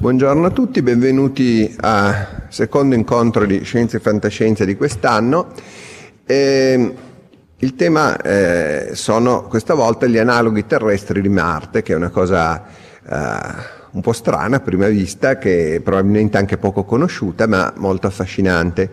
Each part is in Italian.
Buongiorno a tutti, benvenuti al secondo incontro di Scienze e Fantascienza di quest'anno. Ehm, il tema eh, sono questa volta gli analoghi terrestri di Marte, che è una cosa eh, un po' strana a prima vista, che è probabilmente anche poco conosciuta, ma molto affascinante.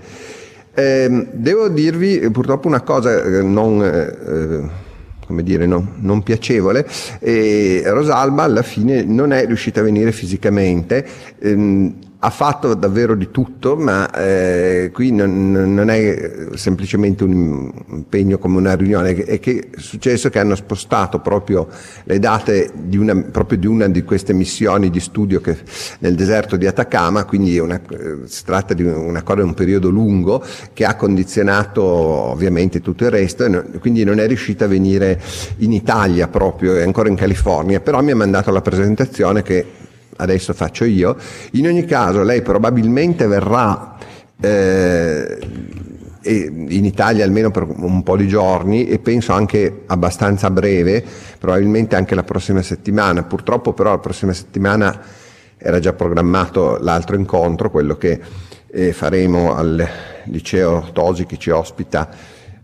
Ehm, devo dirvi purtroppo una cosa eh, non... come dire, no, non piacevole, e Rosalba alla fine non è riuscita a venire fisicamente, ehm, ha fatto davvero di tutto, ma eh, qui non, non è semplicemente un impegno come una riunione, è che è successo che hanno spostato proprio le date di una, di una di queste missioni di studio che, nel deserto di Atacama, quindi una, eh, si tratta di una cosa un periodo lungo che ha condizionato ovviamente tutto il resto, e no, quindi non è riuscita a venire in Italia proprio, è ancora in California, però mi ha mandato la presentazione che adesso faccio io. In ogni caso lei probabilmente verrà eh, in Italia almeno per un po' di giorni e penso anche abbastanza breve, probabilmente anche la prossima settimana. Purtroppo però la prossima settimana era già programmato l'altro incontro, quello che eh, faremo al liceo Tosi che ci ospita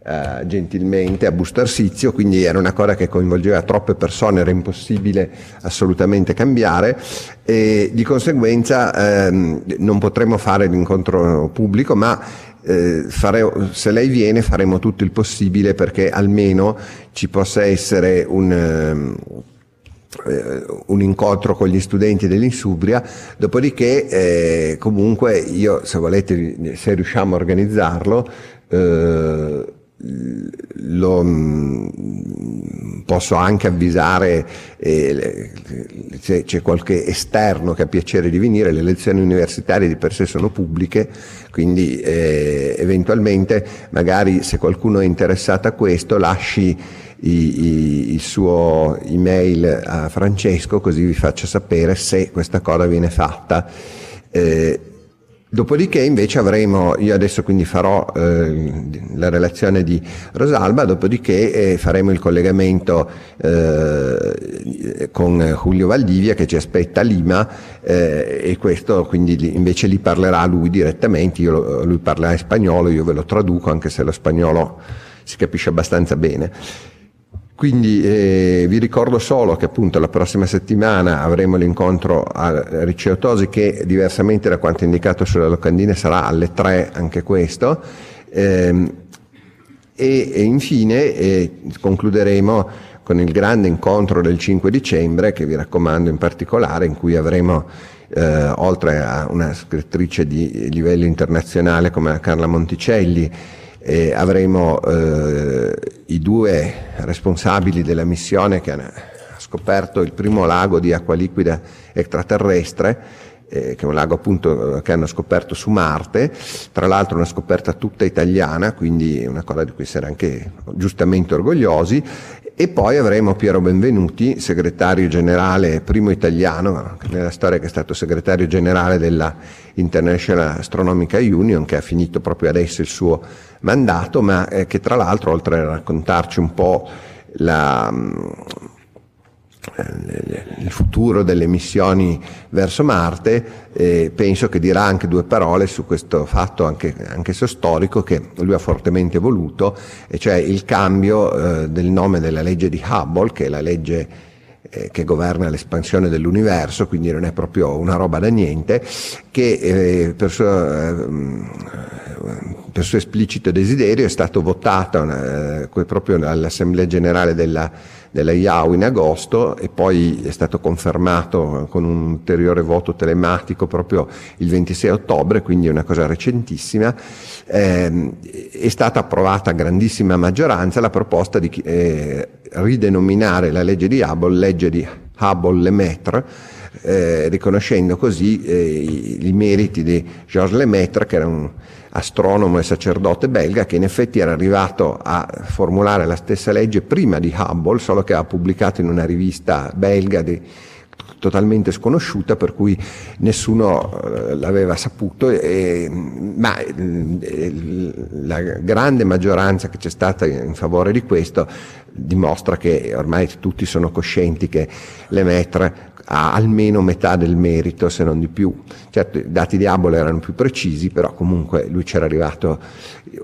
Uh, gentilmente a Busto Arsizio, quindi era una cosa che coinvolgeva troppe persone, era impossibile assolutamente cambiare e di conseguenza ehm, non potremo fare l'incontro pubblico, ma eh, fare, se lei viene faremo tutto il possibile perché almeno ci possa essere un... ehm, eh, un incontro con gli studenti dell'Insubria, dopodiché eh, comunque io se volete, se riusciamo a organizzarlo, eh, lo mh, posso anche avvisare eh, se c'è qualche esterno che ha piacere di venire, le lezioni universitarie di per sé sono pubbliche, quindi eh, eventualmente magari se qualcuno è interessato a questo lasci i, i, il suo email a Francesco così vi faccio sapere se questa cosa viene fatta. Eh, Dopodiché invece avremo, io adesso quindi farò eh, la relazione di Rosalba, dopodiché eh, faremo il collegamento eh, con Julio Valdivia che ci aspetta a Lima eh, e questo quindi invece li parlerà lui direttamente, io, lui parlerà in spagnolo, io ve lo traduco anche se lo spagnolo si capisce abbastanza bene. Quindi eh, vi ricordo solo che appunto la prossima settimana avremo l'incontro a Liceo Tosi che diversamente da quanto indicato sulle locandine sarà alle 3 anche questo. Ehm, e, e, infine eh, concluderemo con il grande incontro del 5 dicembre che vi raccomando in particolare in cui avremo eh, oltre a una scrittrice di livello internazionale come Carla Monticelli eh, avremo eh, i due responsabili della missione che hanno scoperto il primo lago di acqua liquida extraterrestre eh, che è un lago appunto che hanno scoperto su Marte, tra l'altro una scoperta tutta italiana, quindi una cosa di cui essere anche giustamente orgogliosi, e poi avremo Piero Benvenuti, segretario generale, primo italiano nella storia che è stato segretario generale della International Astronomical Union, che ha finito proprio adesso il suo mandato, ma eh, che tra l'altro, oltre a raccontarci un po' la, il futuro delle missioni verso Marte, eh, penso che dirà anche due parole su questo fatto anche, anche se storico che lui ha fortemente voluto, e cioè il cambio eh, del nome della legge di Hubble, che è la legge eh, che governa l'espansione dell'universo, quindi non è proprio una roba da niente, che eh, per suo, eh, per suo esplicito desiderio è stato votata eh, proprio all'Assemblea Generale della della IAU in agosto e poi è stato confermato con un ulteriore voto telematico proprio il 26 ottobre, quindi una cosa recentissima. Eh, è stata approvata a grandissima maggioranza la proposta di eh, ridenominare la legge di Hubble legge di Hubble-Lemaitre, eh, riconoscendo così eh, i, i, meriti di Georges Lemaitre, che era un astronomo e sacerdote belga che in effetti era arrivato a formulare la stessa legge prima di Hubble, solo che ha pubblicato in una rivista belga di, totalmente sconosciuta per cui nessuno eh, l'aveva saputo, e, ma eh, la grande maggioranza che c'è stata in favore di questo dimostra che ormai tutti sono coscienti che le metre ha almeno metà del merito, se non di più. Certo, i dati di Hubble erano più precisi, però comunque lui c'era arrivato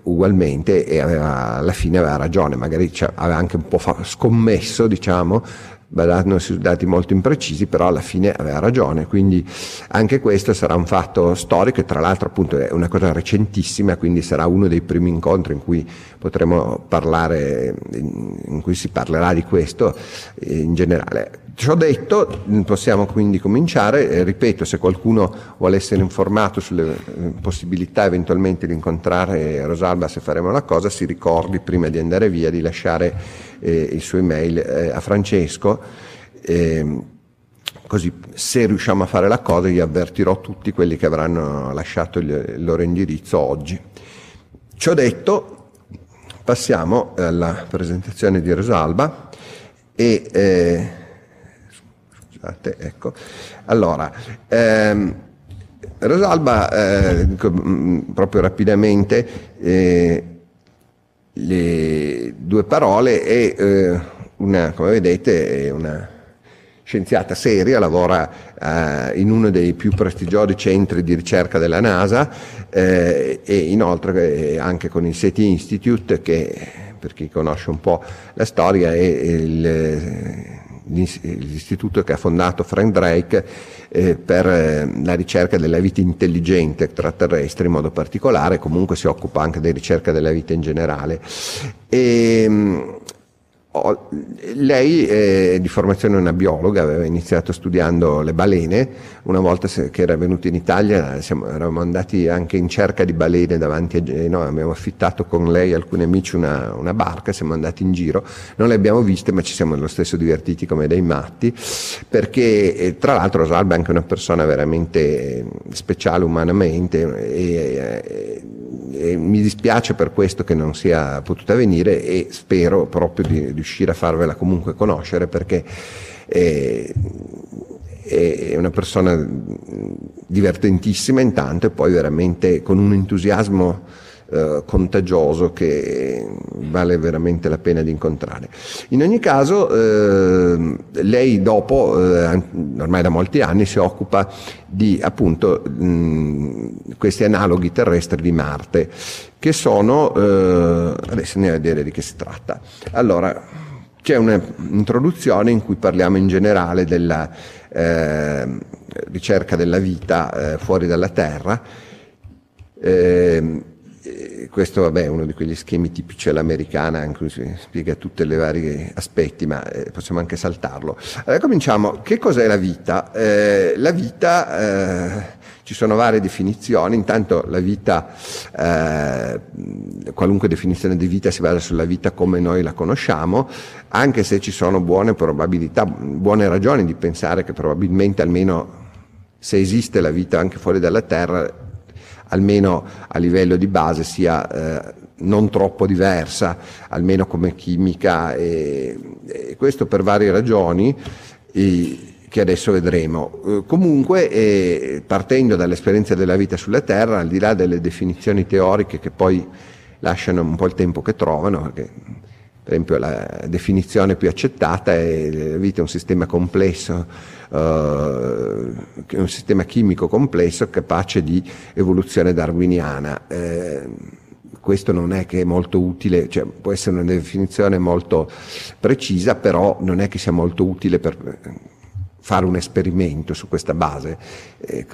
ugualmente e aveva, alla fine aveva ragione, magari aveva anche un po' scommesso, diciamo, basandosi dati molto imprecisi, però alla fine aveva ragione, quindi anche questo sarà un fatto storico e tra l'altro appunto è una cosa recentissima, quindi sarà uno dei primi incontri in cui potremo parlare, in cui si parlerà di questo in generale. Ciò detto, possiamo quindi cominciare, eh, ripeto, se qualcuno vuole essere informato sulle eh, possibilità eventualmente di incontrare Rosalba se faremo la cosa, si ricordi prima di andare via di lasciare eh, il suo email eh, a Francesco, ehm, così se riusciamo a fare la cosa gli avvertirò tutti quelli che avranno lasciato il, il loro indirizzo oggi. Ciò detto, passiamo alla presentazione di Rosalba e eh, scusate, ecco. Allora, ehm, Rosalba, eh, mm, proprio rapidamente, eh, le due parole, è eh, una, come vedete, è una scienziata seria, lavora eh, in uno dei più prestigiosi centri di ricerca della NASA eh, e inoltre anche con il SETI Institute che per chi conosce un po' la storia è il l'istituto che ha fondato Frank Drake eh, per eh, la ricerca della vita intelligente extraterrestre in modo particolare, comunque si occupa anche di ricerca della vita in generale. E, ehm, Oh, lei è di formazione una biologa, aveva iniziato studiando le balene, una volta che era venuta in Italia siamo, eravamo andati anche in cerca di balene davanti a Genova, abbiamo affittato con lei alcuni amici una, una, barca, siamo andati in giro, non le abbiamo viste ma ci siamo lo stesso divertiti come dei matti, perché eh, tra l'altro Rosalba è anche una persona veramente speciale umanamente e, e, mi dispiace per questo che non sia potuta venire e spero proprio di riuscire a farvela comunque conoscere perché è, è una persona divertentissima intanto e poi veramente con un entusiasmo eh, contagioso che vale veramente la pena di incontrare. In ogni caso, eh, lei dopo, eh, ormai da molti anni, si occupa di appunto mh, questi analoghi terrestri di Marte, che sono, eh, adesso andiamo a vedere di che si tratta. Allora, c'è un'introduzione in cui parliamo in generale della eh, ricerca della vita eh, fuori dalla Terra. Eh, questo vabbè, è uno di quegli schemi tipici all'americana in cui si spiega tutti i vari aspetti, ma eh, possiamo anche saltarlo. Allora cominciamo. Che cos'è la vita? Eh, la vita ci sono varie definizioni, intanto la vita, eh, qualunque definizione di vita si basa sulla vita come noi la conosciamo, anche se ci sono buone probabilità, buone ragioni di pensare che probabilmente almeno se esiste la vita anche fuori dalla Terra, almeno a livello di base sia eh, non troppo diversa, almeno come chimica, e, e questo per varie ragioni. E, che adesso vedremo. Eh, comunque, eh, partendo dall'esperienza della vita sulla Terra, al di là delle definizioni teoriche che poi lasciano un po' il tempo che trovano, perché per esempio la definizione più accettata è la vita è un sistema complesso, uh, un sistema chimico complesso capace di evoluzione darwiniana. Eh, questo non è che è molto utile, cioè può essere una definizione molto precisa, però non è che sia molto utile per fare un esperimento su questa base, eh,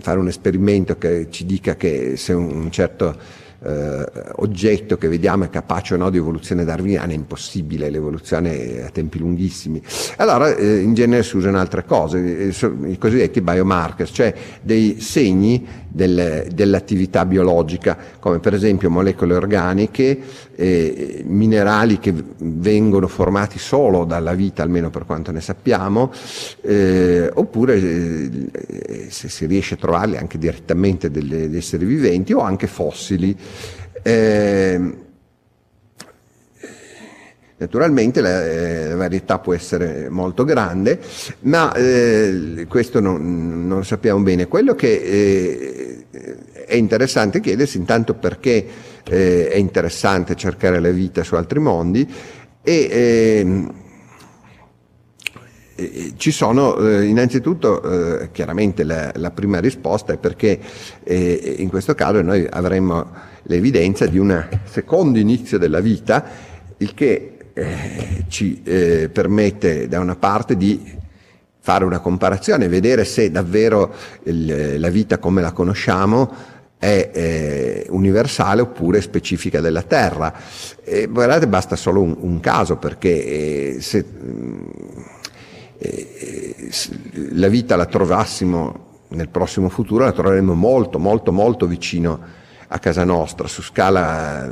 fare un esperimento che ci dica che se un certo eh, oggetto che vediamo è capace o no di evoluzione darwiniana, è impossibile, l'evoluzione a tempi lunghissimi. Allora eh, in genere si usano altre cose, eh, i cosiddetti biomarkers, cioè dei segni del, dell'attività biologica, come per esempio molecole organiche, eh, minerali che vengono formati solo dalla vita, almeno per quanto ne sappiamo, eh, oppure eh, se si riesce a trovarli anche direttamente degli esseri viventi o anche fossili. Eh, Naturalmente la, eh, la, varietà può essere molto grande, ma eh, questo non, non, lo sappiamo bene. Quello che eh, è interessante chiedersi intanto perché eh, è interessante cercare la vita su altri mondi e ehm, ci sono eh, innanzitutto chiaramente la, la, prima risposta è perché in questo caso noi avremmo l'evidenza di un secondo inizio della vita, il che eh, ci eh, permette da una parte di fare una comparazione, vedere se davvero il, la vita come la conosciamo è eh, universale oppure specifica della Terra. E, guardate, basta solo un, un caso perché eh, se eh, la vita la trovassimo nel prossimo futuro, la troveremo molto, molto, molto vicino a casa nostra, su scala,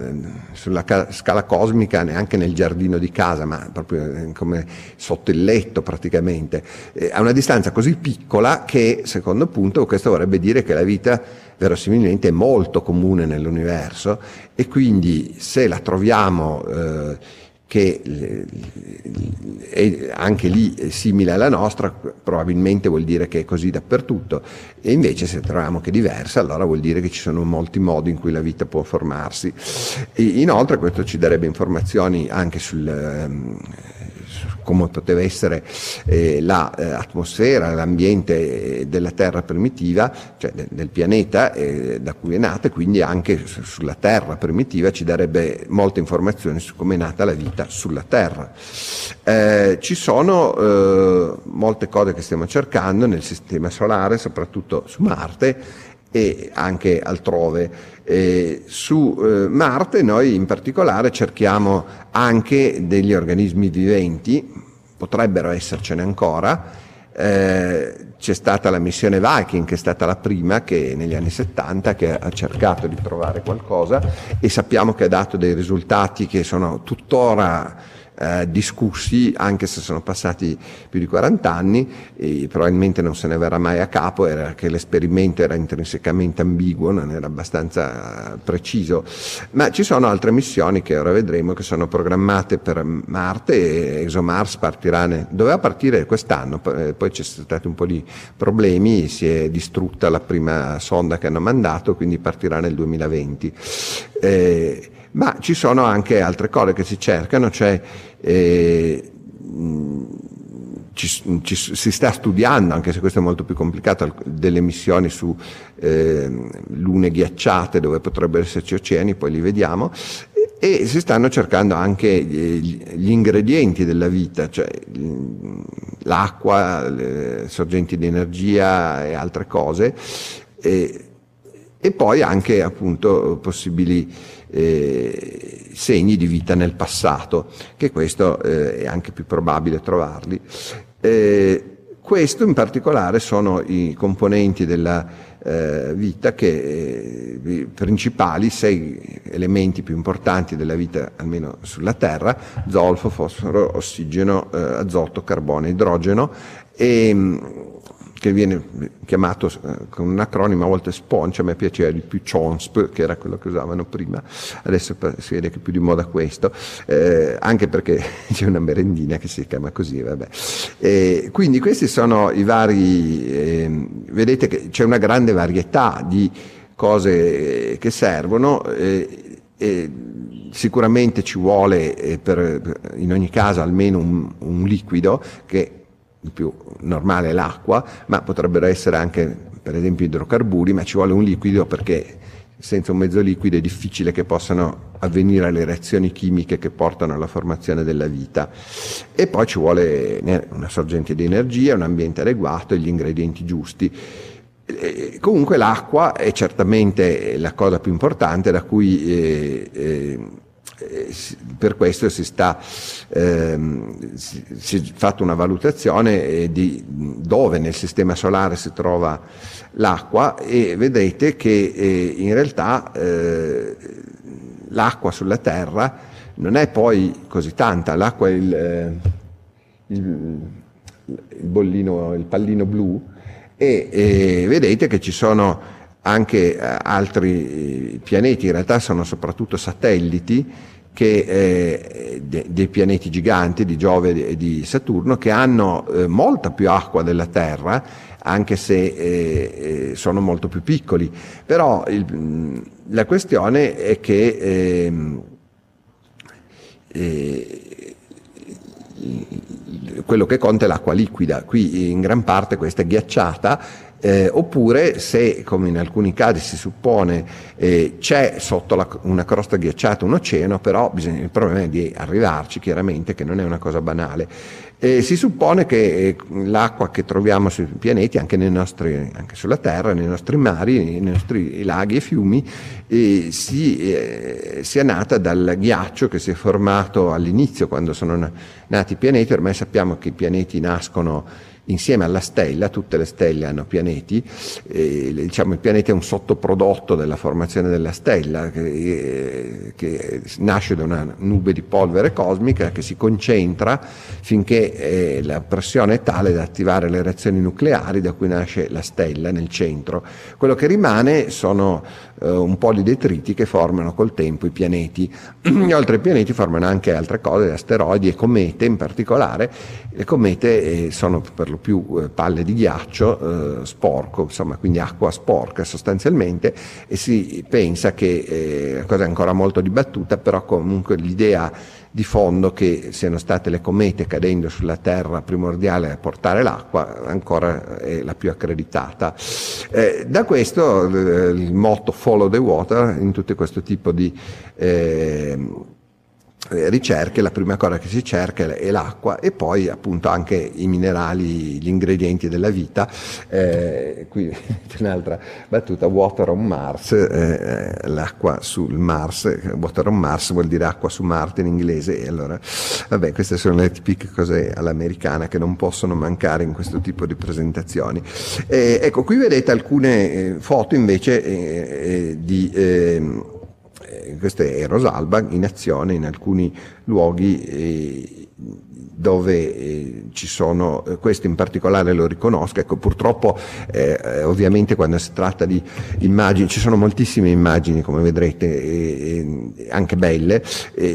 sulla ca- scala cosmica, neanche nel giardino di casa, ma proprio eh, come sotto il letto praticamente, eh, a una distanza così piccola che, secondo punto, questo vorrebbe dire che la vita verosimilmente è molto comune nell'universo e quindi se la troviamo eh, che è anche lì simile alla nostra, probabilmente vuol dire che è così dappertutto, e invece se troviamo che è diversa, allora vuol dire che ci sono molti modi in cui la vita può formarsi. E inoltre questo ci darebbe informazioni anche sul ehm, come poteva essere eh, l'atmosfera, la, eh, l'ambiente della Terra primitiva, cioè de, del pianeta eh, da cui è nata, quindi anche su, sulla Terra primitiva ci darebbe molte informazioni su come è nata la vita sulla Terra. Eh, ci sono eh, molte cose che stiamo cercando nel sistema solare, soprattutto su Marte, e anche altrove. Eh, su eh, Marte noi in particolare cerchiamo anche degli organismi viventi, potrebbero essercene ancora. Eh, c'è stata la missione Viking, che è stata la prima che negli anni 70 che ha cercato di trovare qualcosa e sappiamo che ha dato dei risultati che sono tuttora eh, discussi, anche se sono passati più di 40 anni, e probabilmente non se ne verrà mai a capo, era che l'esperimento era intrinsecamente ambiguo, non era abbastanza preciso. Ma ci sono altre missioni che ora vedremo che sono programmate per Marte e ExoMars partirà, ne, doveva partire quest'anno, eh, poi c'è stati un po' di problemi, si è distrutta la prima sonda che hanno mandato, quindi partirà nel 2020. Eh, ma ci sono anche altre cose che si cercano, cioè eh, ci, ci, si sta studiando, anche se questo è molto più complicato, delle missioni su eh, lune ghiacciate dove potrebbero esserci oceani, poi li vediamo, e si stanno cercando anche gli, ingredienti della vita, cioè l'acqua, sorgenti di energia e altre cose, e, e poi anche appunto possibili eh, segni di vita nel passato, che questo eh, è anche più probabile trovarli. Eh, questo in particolare sono i componenti della eh, vita che, eh, principali, sei elementi più importanti della vita almeno sulla Terra, zolfo, fosforo, ossigeno, eh, azoto, carbone, idrogeno e che viene chiamato eh, con un acronimo a volte SPONCH, a me piaceva di più CHONSP, che era quello che usavano prima, adesso si vede che è più di moda questo, eh, anche perché c'è una merendina che si chiama così. Eh, quindi questi sono i vari, eh, vedete che c'è una grande varietà di cose che servono e sicuramente ci vuole eh, per, in ogni caso almeno un, un liquido che il più normale è l'acqua, ma potrebbero essere anche per esempio idrocarburi, ma ci vuole un liquido perché senza un mezzo liquido è difficile che possano avvenire le reazioni chimiche che portano alla formazione della vita. E poi ci vuole una sorgente di energia, un ambiente adeguato e gli ingredienti giusti. E comunque l'acqua è certamente la cosa più importante da cui eh, eh, eh, per questo si, sta, ehm, si, si, è fatta una valutazione eh, di dove nel sistema solare si trova l'acqua e vedete che eh, in realtà eh, l'acqua sulla Terra non è poi così tanta, l'acqua è il, eh, il, il, bollino, il pallino blu e, e vedete che ci sono anche altri pianeti, in realtà sono soprattutto satelliti, che, eh, de, dei pianeti giganti di Giove e di Saturno che hanno eh, molta più acqua della Terra, anche se eh, eh sono molto più piccoli. Però il, la questione è che ehm, eh, quello che conta è l'acqua liquida, qui in gran parte questa è ghiacciata eh, oppure se, come in alcuni casi si suppone, eh, c'è sotto la, una crosta ghiacciata un oceano, però bisogna, il problema è di arrivarci, chiaramente, che non è una cosa banale. Eh, si suppone che eh, l'acqua che troviamo sui pianeti, anche, nostri, anche, sulla Terra, nei nostri mari, nei nostri laghi e fiumi, eh, si, eh, sia nata dal ghiaccio che si è formato all'inizio, quando sono nati i pianeti. Ormai sappiamo che i pianeti nascono insieme alla stella, tutte le stelle hanno pianeti, eh, diciamo il pianeta è un sottoprodotto della formazione della stella che, eh, che, nasce da una nube di polvere cosmica che si concentra finché eh, la pressione è tale da attivare le reazioni nucleari da cui nasce la stella nel centro. Quello che rimane sono eh, un po' di detriti che formano col tempo i pianeti. Oltre ai pianeti formano anche altre cose, asteroidi e comete in particolare. Le comete eh, sono per lo più eh, palle di ghiaccio eh, sporco, insomma, quindi acqua sporca sostanzialmente, e si pensa che, eh, cosa ancora molto dibattuta, però comunque l'idea di fondo che siano state le comete cadendo sulla Terra primordiale a portare l'acqua ancora è la più accreditata. Eh, da questo eh, il motto follow the water in tutto questo tipo di eh, eh, ricerche, la prima cosa che si cerca è l'acqua e poi appunto anche i minerali, gli ingredienti della vita. Eh, qui c'è un'altra battuta, water on Mars, eh, l'acqua sul Mars, water on Mars vuol dire acqua su Marte in inglese e allora, vabbè, queste sono le tipiche cose all'americana che non possono mancare in questo tipo di presentazioni. Eh, ecco, qui vedete alcune eh, foto invece eh, di ehm, eh, questo è Rosalba in azione in alcuni luoghi eh, dove eh, ci sono, questo in particolare lo riconosco, ecco purtroppo ovviamente quando si tratta di immagini, ci sono moltissime immagini come vedrete, anche belle,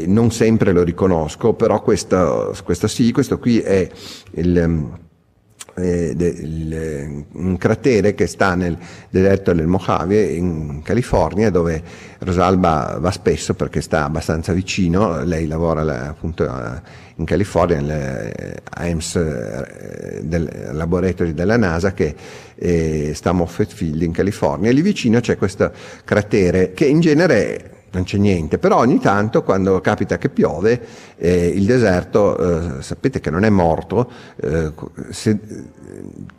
non sempre lo riconosco, però questo, questo sì, questo qui è il eh, del, un cratere che sta nel deserto del Mojave in California dove Rosalba va spesso perché sta abbastanza vicino, lei lavora appunto in California nell'AIMS eh, del laboratory della NASA che eh, sta a Moffett Field in California. E lì vicino c'è questo cratere che in genere non c'è niente, però ogni tanto quando capita che piove eh, il deserto, eh, sapete che non è morto, eh, se,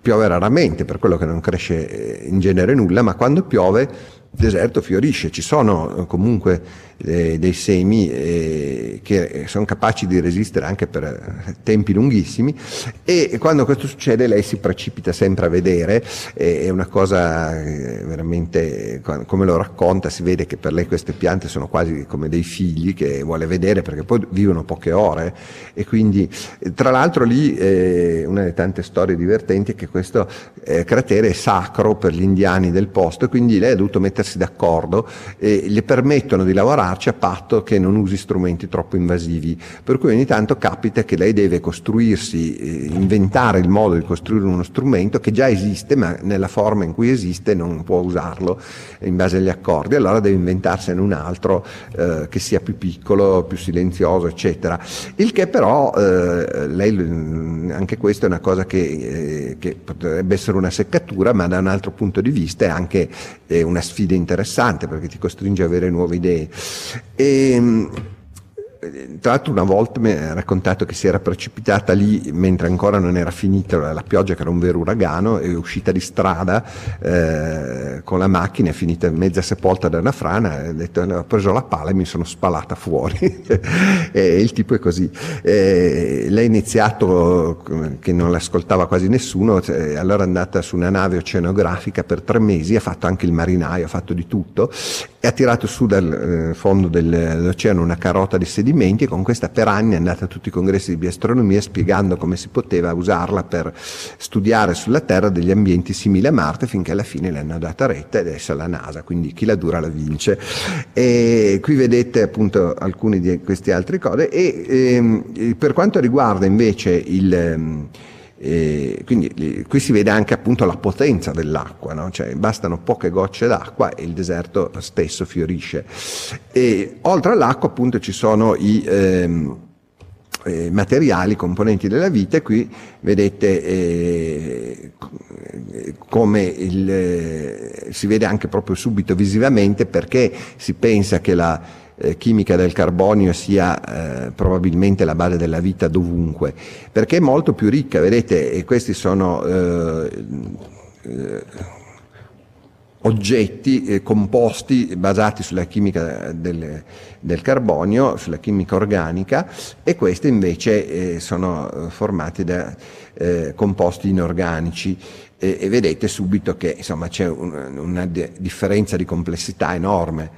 piove raramente, per quello che non cresce eh, in genere nulla, ma quando piove deserto fiorisce, ci sono comunque eh, dei semi eh, che sono capaci di resistere anche per tempi lunghissimi. E quando questo succede lei si precipita sempre a vedere, eh, è una cosa eh, veramente, come lo racconta, si vede che per lei queste piante sono quasi come dei figli che vuole vedere perché poi vivono poche ore. E quindi tra l'altro lì eh, una delle tante storie divertenti è che questo eh, cratere è sacro per gli indiani del posto e quindi lei ha dovuto mettersi d'accordo e gli permettono di lavorarci a patto che non usi strumenti troppo invasivi. Per cui ogni tanto capita che lei deve costruirsi, eh, inventare il modo di costruire uno strumento che già esiste, ma nella forma in cui esiste non può usarlo in base agli accordi, allora deve inventarsene un altro eh, che sia più piccolo, più silenzioso, eccetera. Il che però, eh, lei, anche questa è una cosa che, eh, che, potrebbe essere una seccatura, ma da un altro punto di vista è anche una sfida interessante perché ti costringe ad avere nuove idee. E, tra l'altro una volta mi ha raccontato che si era precipitata lì mentre ancora non era finita la pioggia che era un vero uragano è uscita di strada eh, con la macchina è finita mezza sepolta da una frana ha detto ho preso la pala e mi sono spalata fuori. E il tipo è così. Eh, lei ha iniziato che non l'ascoltava quasi nessuno cioè, allora è andata su una nave oceanografica per tre mesi ha fatto anche il marinaio ha fatto di tutto e ha tirato su dal eh, fondo dell'oceano una carota di sedimenti e con questa per anni è andata a tutti i congressi di biastronomia spiegando come si poteva usarla per studiare sulla Terra degli ambienti simili a Marte finché alla fine le hanno data retta ed è la NASA, quindi chi la dura la vince. E qui vedete appunto alcune di queste altre cose e ehm, per quanto riguarda invece il... E quindi qui si vede anche appunto la potenza dell'acqua, no? cioè, bastano poche gocce d'acqua e il deserto stesso fiorisce. E oltre all'acqua appunto ci sono i ehm, eh, materiali, componenti della vita e qui vedete eh, come il, eh, si vede anche proprio subito visivamente perché si pensa che la eh, chimica del carbonio sia eh, probabilmente la base della vita dovunque, perché è molto più ricca, vedete, e questi sono eh, eh oggetti eh, composti basati sulla chimica del, del, carbonio, sulla chimica organica, e questi invece eh, sono formati da composti inorganici. E, vedete subito che insomma, c'è un, una differenza di complessità enorme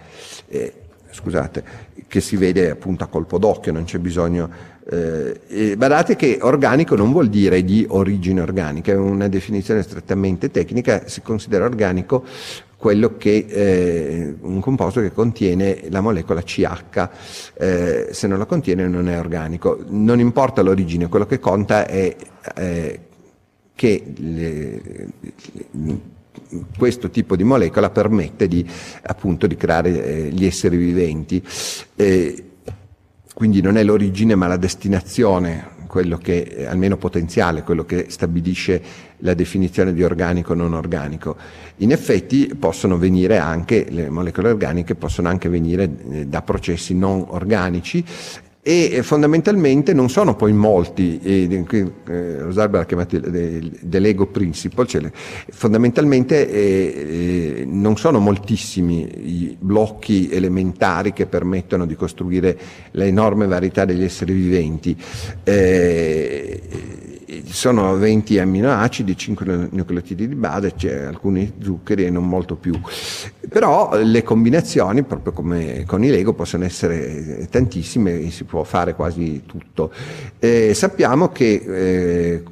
scusate, che si vede appunto a colpo d'occhio, non c'è bisogno. Eh, badate che organico non vuol dire di origine organica, è una definizione strettamente tecnica, si considera organico quello che eh, un composto che contiene la molecola CH, eh, se non la contiene non è organico. Non importa l'origine, quello che conta è eh, che le, le, questo tipo di molecola permette di, appunto, di creare eh, gli esseri viventi. Eh, quindi non è l'origine ma la destinazione, quello che, almeno potenziale, quello che stabilisce la definizione di organico non organico. In effetti possono venire anche, le molecole organiche possono anche venire eh, da processi non organici e fondamentalmente non sono poi molti, eh, eh, Rosarba l'ha chiamato dell'ego principle, cioè fondamentalmente eh, eh, non sono moltissimi i blocchi elementari che permettono di costruire l'enorme varietà degli esseri viventi. Eh, sono 20 amminoacidi, 5 nucleotidi di base, c'è alcuni zuccheri e non molto più. Però le combinazioni, proprio come con i Lego, possono essere tantissime e si può fare quasi tutto. Eh, sappiamo che eh,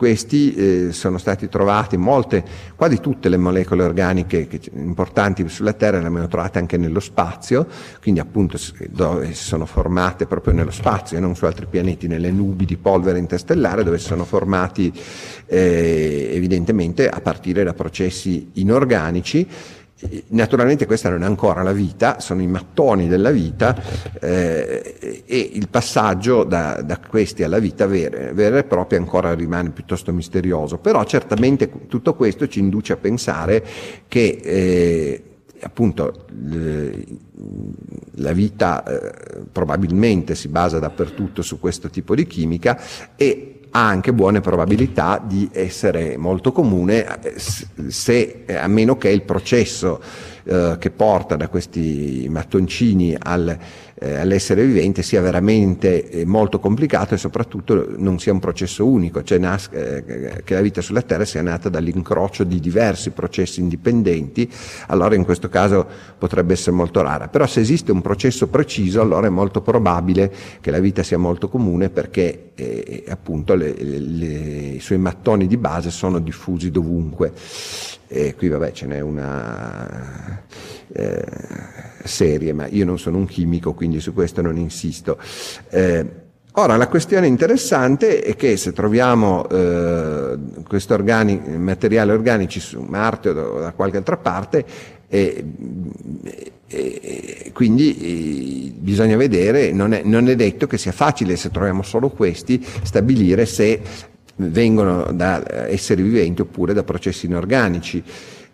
questi eh, sono stati trovati molte, quasi tutte le molecole organiche che, importanti sulla Terra le abbiamo trovate anche nello spazio, quindi appunto dove si sono formate proprio nello spazio e non su altri pianeti, nelle nubi di polvere interstellare dove sono formati eh, evidentemente a partire da processi inorganici Naturalmente questa non è ancora la vita, sono i mattoni della vita eh, e il passaggio da, da, questi alla vita vera, vera e propria ancora rimane piuttosto misterioso, però certamente tutto questo ci induce a pensare che eh, appunto la vita eh, probabilmente si basa dappertutto su questo tipo di chimica e ha anche buone probabilità di essere molto comune, eh, se, eh, a meno che il processo eh, che porta da questi mattoncini al, eh, all'essere vivente sia veramente eh, molto complicato e soprattutto non sia un processo unico, cioè nas- eh, che la vita sulla Terra sia nata dall'incrocio di diversi processi indipendenti, allora in questo caso potrebbe essere molto rara. Però se esiste un processo preciso, allora è molto probabile che la vita sia molto comune perché eh, appunto le, le, i suoi mattoni di base sono diffusi dovunque. E qui vabbè ce n'è una eh, serie, ma io non sono un chimico, quindi su questo non insisto. Eh, ora, la questione interessante è che se troviamo eh, organi, materiali organici su Marte o da qualche altra parte, e, e, quindi bisogna vedere, non è, non è, detto che sia facile se troviamo solo questi stabilire se vengono da esseri viventi oppure da processi inorganici.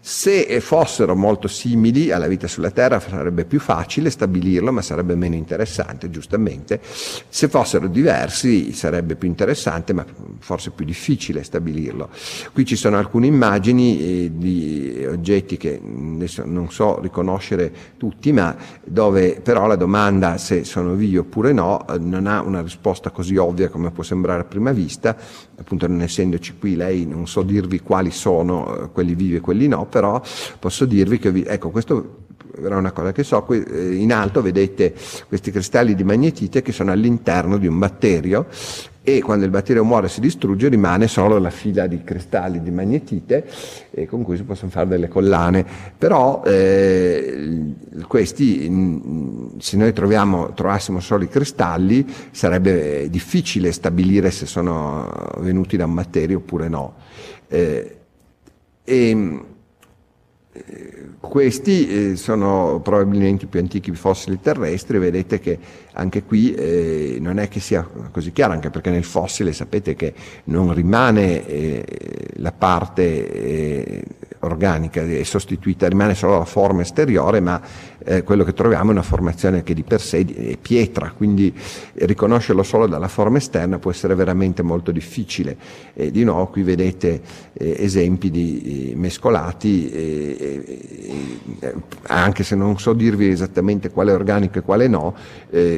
Se fossero molto simili alla vita sulla Terra sarebbe più facile stabilirlo, ma sarebbe meno interessante, giustamente. Se fossero diversi sarebbe più interessante, ma forse più difficile stabilirlo. Qui ci sono alcune immagini eh, di oggetti che adesso non so riconoscere tutti, ma dove però la domanda se sono vivi oppure no eh, non ha una risposta così ovvia come può sembrare a prima vista, appunto non essendoci qui lei non so dirvi quali sono eh, quelli vivi e quelli no, però posso dirvi che, vi, ecco, questo era una cosa che so, eh, in alto vedete questi cristalli di magnetite che sono all'interno di un batterio e quando il batterio muore e si distrugge rimane solo la fila di cristalli di magnetite eh, con cui si possono fare delle collane. Però eh, questi, se noi troviamo, trovassimo solo i cristalli, sarebbe difficile stabilire se sono venuti da un batterio oppure no. Eh, e, questi eh, sono probabilmente i più antichi fossili terrestri, vedete che anche qui eh, non è che sia così chiaro, anche perché nel fossile sapete che non rimane eh, la parte eh, organica, è sostituita, rimane solo la forma esteriore, ma eh, quello che troviamo è una formazione che di per sé è pietra, quindi riconoscerlo solo dalla forma esterna può essere veramente molto difficile. E di nuovo qui vedete eh, esempi di mescolati, anche se non so dirvi esattamente quale è organico e quale no,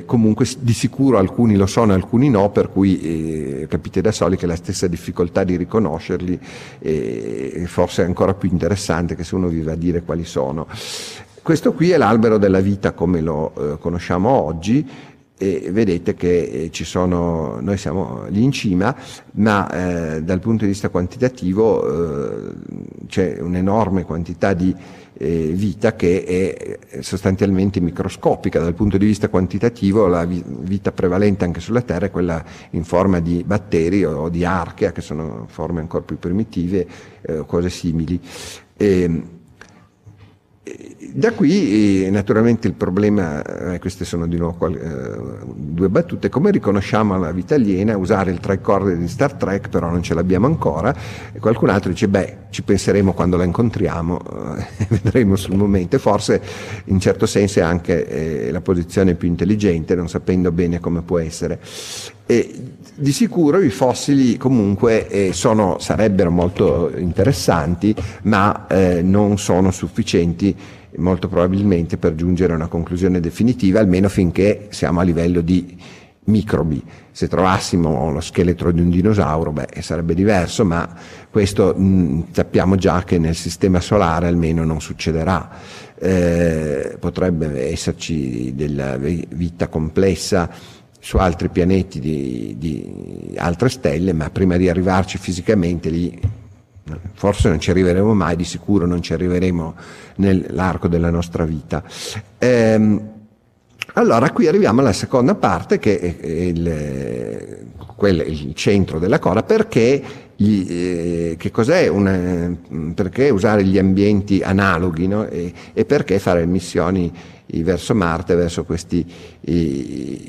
comunque di sicuro alcuni lo sono, alcuni no, per cui eh, capite da soli che la stessa difficoltà di riconoscerli eh, forse è ancora più interessante che se uno vi va a dire quali sono. Questo qui è l'albero della vita come lo eh, conosciamo oggi, e vedete che eh, ci sono, noi siamo lì in cima, ma eh, dal punto di vista quantitativo eh, c'è un'enorme quantità di eh, vita che è sostanzialmente microscopica. Dal punto di vista quantitativo la vita prevalente anche sulla Terra è quella in forma di batteri o di archea, che sono forme ancora più primitive eh, o cose simili. E, ehm, da qui eh, naturalmente il problema, eh, queste sono di nuovo eh, due battute, come riconosciamo la vita aliena, usare il tricorder di Star Trek, però non ce l'abbiamo ancora, e qualcun altro dice beh ci penseremo quando la incontriamo, eh, vedremo sul momento, e forse in certo senso è anche eh, la posizione più intelligente, non sapendo bene come può essere. E di sicuro i fossili comunque eh, sono, sarebbero molto interessanti, ma eh, non sono sufficienti molto probabilmente per giungere a una conclusione definitiva, almeno finché siamo a livello di microbi. Se trovassimo lo scheletro di un dinosauro, beh, sarebbe diverso, ma questo mh, sappiamo già che nel sistema solare almeno non succederà. Eh, potrebbe esserci della vita complessa su altri pianeti di, di altre stelle, ma prima di arrivarci fisicamente lì forse non ci arriveremo mai, di sicuro non ci arriveremo nell'arco della nostra vita. Ehm, allora qui arriviamo alla seconda parte che è il, quel, il centro della cosa, perché, gli, eh, una, perché usare gli ambienti analoghi no? e, e perché fare missioni verso Marte, verso questi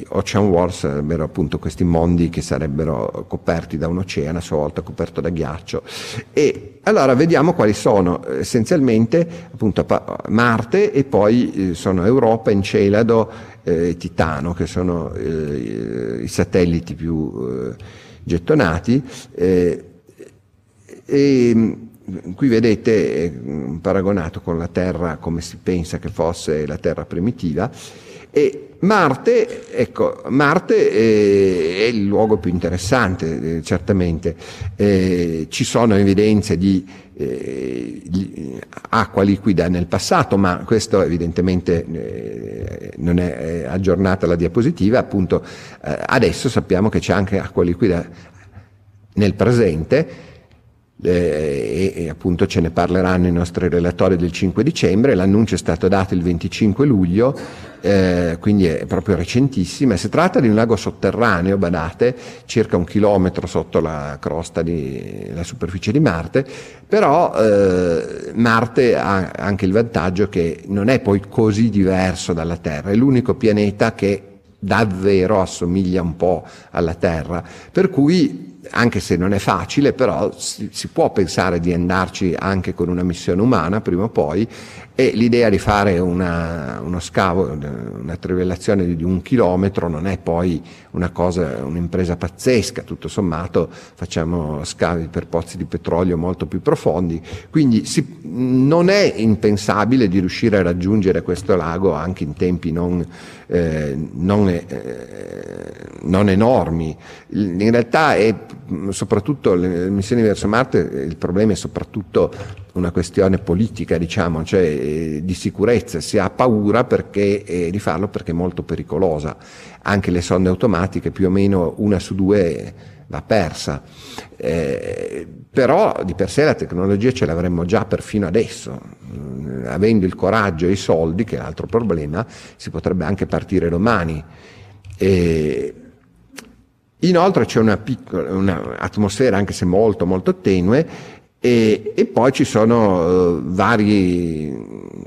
ocean wars, sarebbero appunto questi mondi che sarebbero coperti da un oceano, a sua volta coperto da ghiaccio. E allora vediamo quali sono essenzialmente appunto Marte e poi eh, sono Europa, Encelado e eh, Titano, che sono eh, i satelliti più eh, gettonati. Eh, e, qui vedete eh, paragonato con la Terra come si pensa che fosse la Terra primitiva. E Marte, ecco, Marte è, è il luogo più interessante, eh, certamente. Eh, ci sono evidenze di eh, acqua liquida nel passato, ma questo evidentemente eh, non è aggiornata la diapositiva, appunto eh, adesso sappiamo che c'è anche acqua liquida nel presente eh, e, e, appunto ce ne parleranno i nostri relatori del 5 dicembre, l'annuncio è stato dato il 25 luglio, eh, quindi è proprio recentissima, si tratta di un lago sotterraneo, badate, circa un chilometro sotto la crosta di, la superficie di Marte, però eh, Marte ha anche il vantaggio che non è poi così diverso dalla Terra, è l'unico pianeta che davvero assomiglia un po' alla Terra, per cui anche se non è facile, però si, si, può pensare di andarci anche con una missione umana prima o poi e l'idea di fare una, uno scavo, una trivellazione di, un chilometro non è poi una cosa, un'impresa pazzesca, tutto sommato facciamo scavi per pozzi di petrolio molto più profondi, quindi si, non è impensabile di riuscire a raggiungere questo lago anche in tempi non, eh, non, eh, non enormi. In realtà è soprattutto le missioni verso Marte, il problema è soprattutto una questione politica, diciamo, cioè eh, di sicurezza, si ha paura perché, eh, di farlo perché è molto pericolosa. Anche le sonde automatiche, più o meno una su due va persa. Eh, però di per sé la tecnologia ce l'avremmo già perfino adesso. Mm, avendo il coraggio e i soldi, che è l'altro problema, si potrebbe anche partire domani. E, Inoltre c'è una piccola una atmosfera, anche se molto molto tenue, e, e poi ci sono uh, vari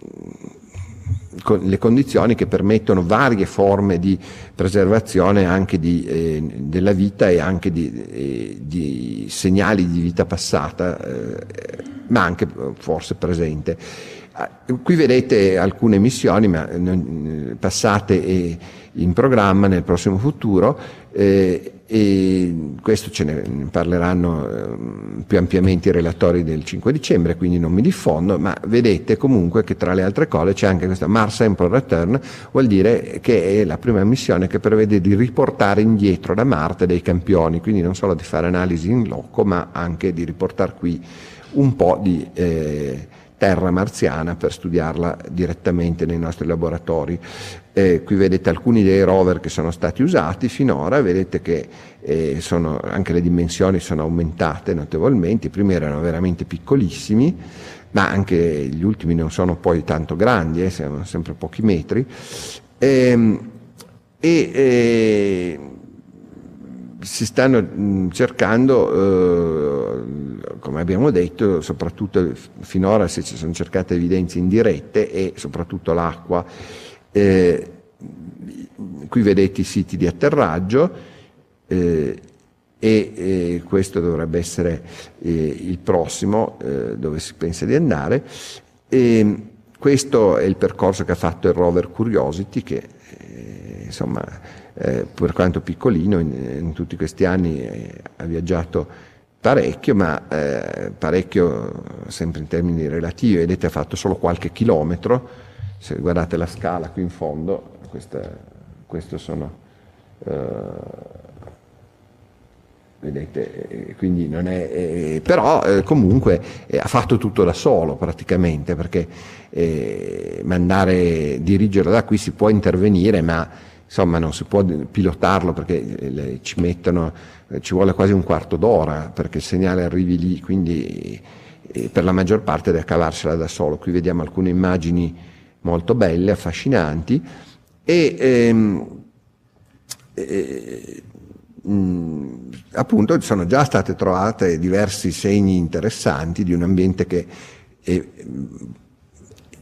con le condizioni che permettono varie forme di preservazione anche di, eh, della vita e anche di, eh, di, segnali di vita passata, eh, ma anche forse presente. Ah, qui vedete alcune missioni ma, eh, passate e in programma nel prossimo futuro eh, e questo ce ne parleranno eh, più ampiamente i relatori del 5 dicembre, quindi non mi diffondo, ma vedete comunque che tra le altre cose c'è anche questa Mars Sample Return, vuol dire che è la prima missione che prevede di riportare indietro da Marte dei campioni, quindi non solo di fare analisi in loco, ma anche di riportare qui un po' di... Eh, terra marziana per studiarla direttamente nei nostri laboratori. Eh, qui vedete alcuni dei rover che sono stati usati finora, vedete che eh, sono, anche le dimensioni sono aumentate notevolmente, i primi erano veramente piccolissimi, ma anche gli ultimi non sono poi tanto grandi, eh, siamo sempre pochi metri. Ehm, e, e si stanno mh, cercando, eh, come abbiamo detto, soprattutto finora si sono cercate evidenze indirette e soprattutto l'acqua. Eh, qui vedete i siti di atterraggio eh, e questo dovrebbe essere eh, il prossimo eh, dove si pensa di andare. E, questo è il percorso che ha fatto il rover Curiosity che eh, insomma eh, per quanto piccolino, in, in tutti questi anni eh, ha viaggiato parecchio, ma eh, parecchio sempre in termini relativi, vedete ha fatto solo qualche chilometro, se guardate la scala qui in fondo, questo sono... Uh, vedete, eh, quindi non è, eh, però eh, comunque eh, ha fatto tutto da solo praticamente, perché mandare, dirigerlo da qui si può intervenire, ma insomma non si può pilotarlo perché eh, ci mettono, eh, ci vuole quasi un quarto d'ora perché il segnale arrivi lì, quindi eh, per la maggior parte deve cavarsela da solo. Qui vediamo alcune immagini molto belle, affascinanti e ehm, eh, mh, appunto sono già state trovate diversi segni interessanti di un ambiente che è,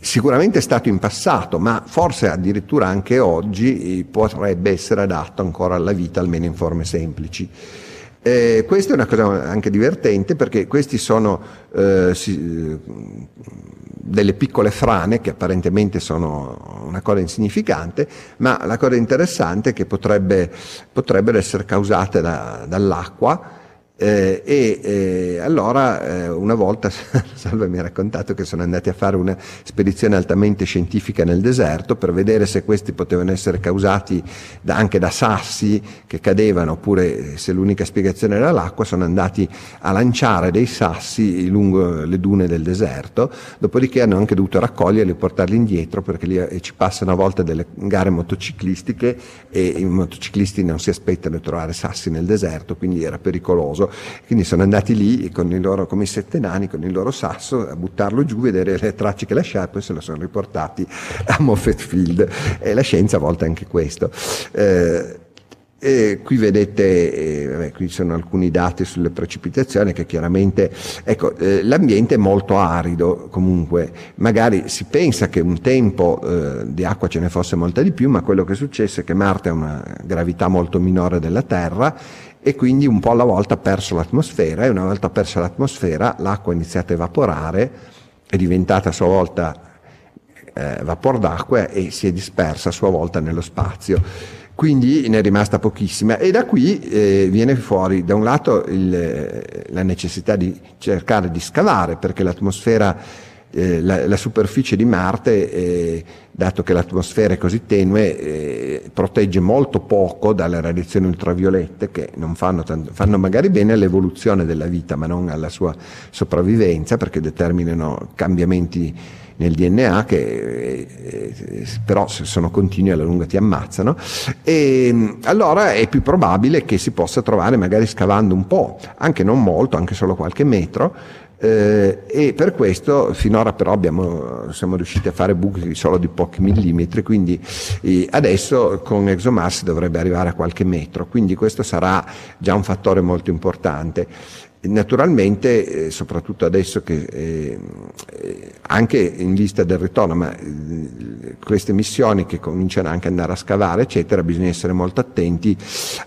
sicuramente è stato in passato, ma forse addirittura anche oggi potrebbe essere adatto ancora alla vita, almeno in forme semplici. Eh, questa è una cosa anche divertente perché questi sono eh, si, delle piccole frane che apparentemente sono una cosa insignificante, ma la cosa interessante è che potrebbe, potrebbero essere causate da, dall'acqua Eh, e eh, allora eh, una volta Salva mi ha raccontato che sono andati a fare una spedizione altamente scientifica nel deserto per vedere se questi potevano essere causati da, anche da sassi che cadevano oppure se l'unica spiegazione era l'acqua, sono andati a lanciare dei sassi lungo le dune del deserto, dopodiché hanno anche dovuto raccoglierli e portarli indietro perché lì eh, ci passano a volte delle gare motociclistiche e i motociclisti non si aspettano di trovare sassi nel deserto, quindi era pericoloso quindi sono andati lì loro, come i sette nani, con il loro sasso a buttarlo giù, vedere le tracce che lasciava, poi se lo sono riportati a Moffett Field. E la scienza a volte anche questo. Eh, e qui vedete, eh, vabbè, qui sono alcuni dati sulle precipitazioni che chiaramente, ecco, eh, l'ambiente è molto arido comunque, magari si pensa che un tempo eh, di acqua ce ne fosse molta di più, ma quello che è successo è che Marte ha una gravità molto minore della Terra e quindi un po' alla volta ha perso l'atmosfera e una volta persa l'atmosfera l'acqua ha iniziato a evaporare, è diventata a sua volta eh, vapor d'acqua e si è dispersa a sua volta nello spazio. Quindi ne è rimasta pochissima. E da qui eh, viene fuori da un lato il, la necessità di cercare di scavare perché l'atmosfera, eh, la, la, superficie di Marte, eh, dato che l'atmosfera è così tenue, eh, protegge molto poco dalle radiazioni ultraviolette che fanno, tanto, fanno magari bene all'evoluzione della vita ma non alla sua sopravvivenza perché determinano cambiamenti nel DNA che eh, però se sono continui alla lunga ti ammazzano. E allora è più probabile che si possa trovare magari scavando un po', anche non molto, anche solo qualche metro, eh, e per questo finora però abbiamo, siamo riusciti a fare buchi solo di pochi millimetri, quindi eh, adesso con ExoMars dovrebbe arrivare a qualche metro, quindi questo sarà già un fattore molto importante. Naturalmente, eh, soprattutto adesso che eh, eh, anche in vista del ritorno, ma eh, queste missioni che cominciano anche ad andare a scavare, eccetera, bisogna essere molto attenti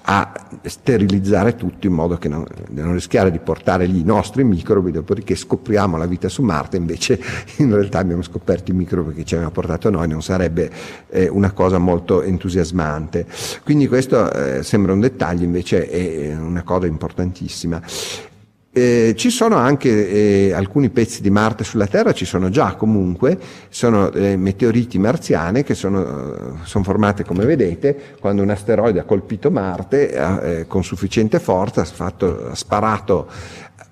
a sterilizzare tutto in modo che non, non rischiare di portare lì i nostri microbi, dopodiché scopriamo la vita su Marte, invece in realtà abbiamo scoperto i microbi che ci avevano portato noi, non sarebbe una cosa molto entusiasmante. Quindi questo sembra un dettaglio, invece è una cosa importantissima. Eh, ci sono anche eh, alcuni pezzi di Marte sulla Terra, ci sono già comunque, sono eh, meteoriti marziani che sono, eh, sono, formate come vedete quando un asteroide ha colpito Marte eh, con sufficiente forza, ha, fatto, ha sparato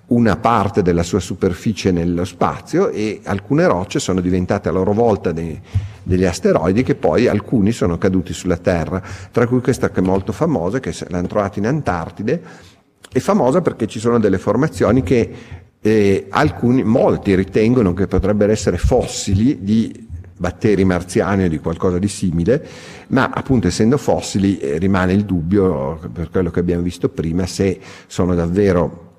una parte della sua superficie nello spazio e alcune rocce sono diventate a loro volta dei, degli asteroidi che poi alcuni sono caduti sulla Terra, tra cui questa che è molto famosa, che l'hanno trovata in Antartide è famosa perché ci sono delle formazioni che eh, alcuni, molti ritengono che potrebbero essere fossili di batteri marziani o di qualcosa di simile, ma appunto essendo fossili eh, rimane il dubbio, per quello che abbiamo visto prima, se sono davvero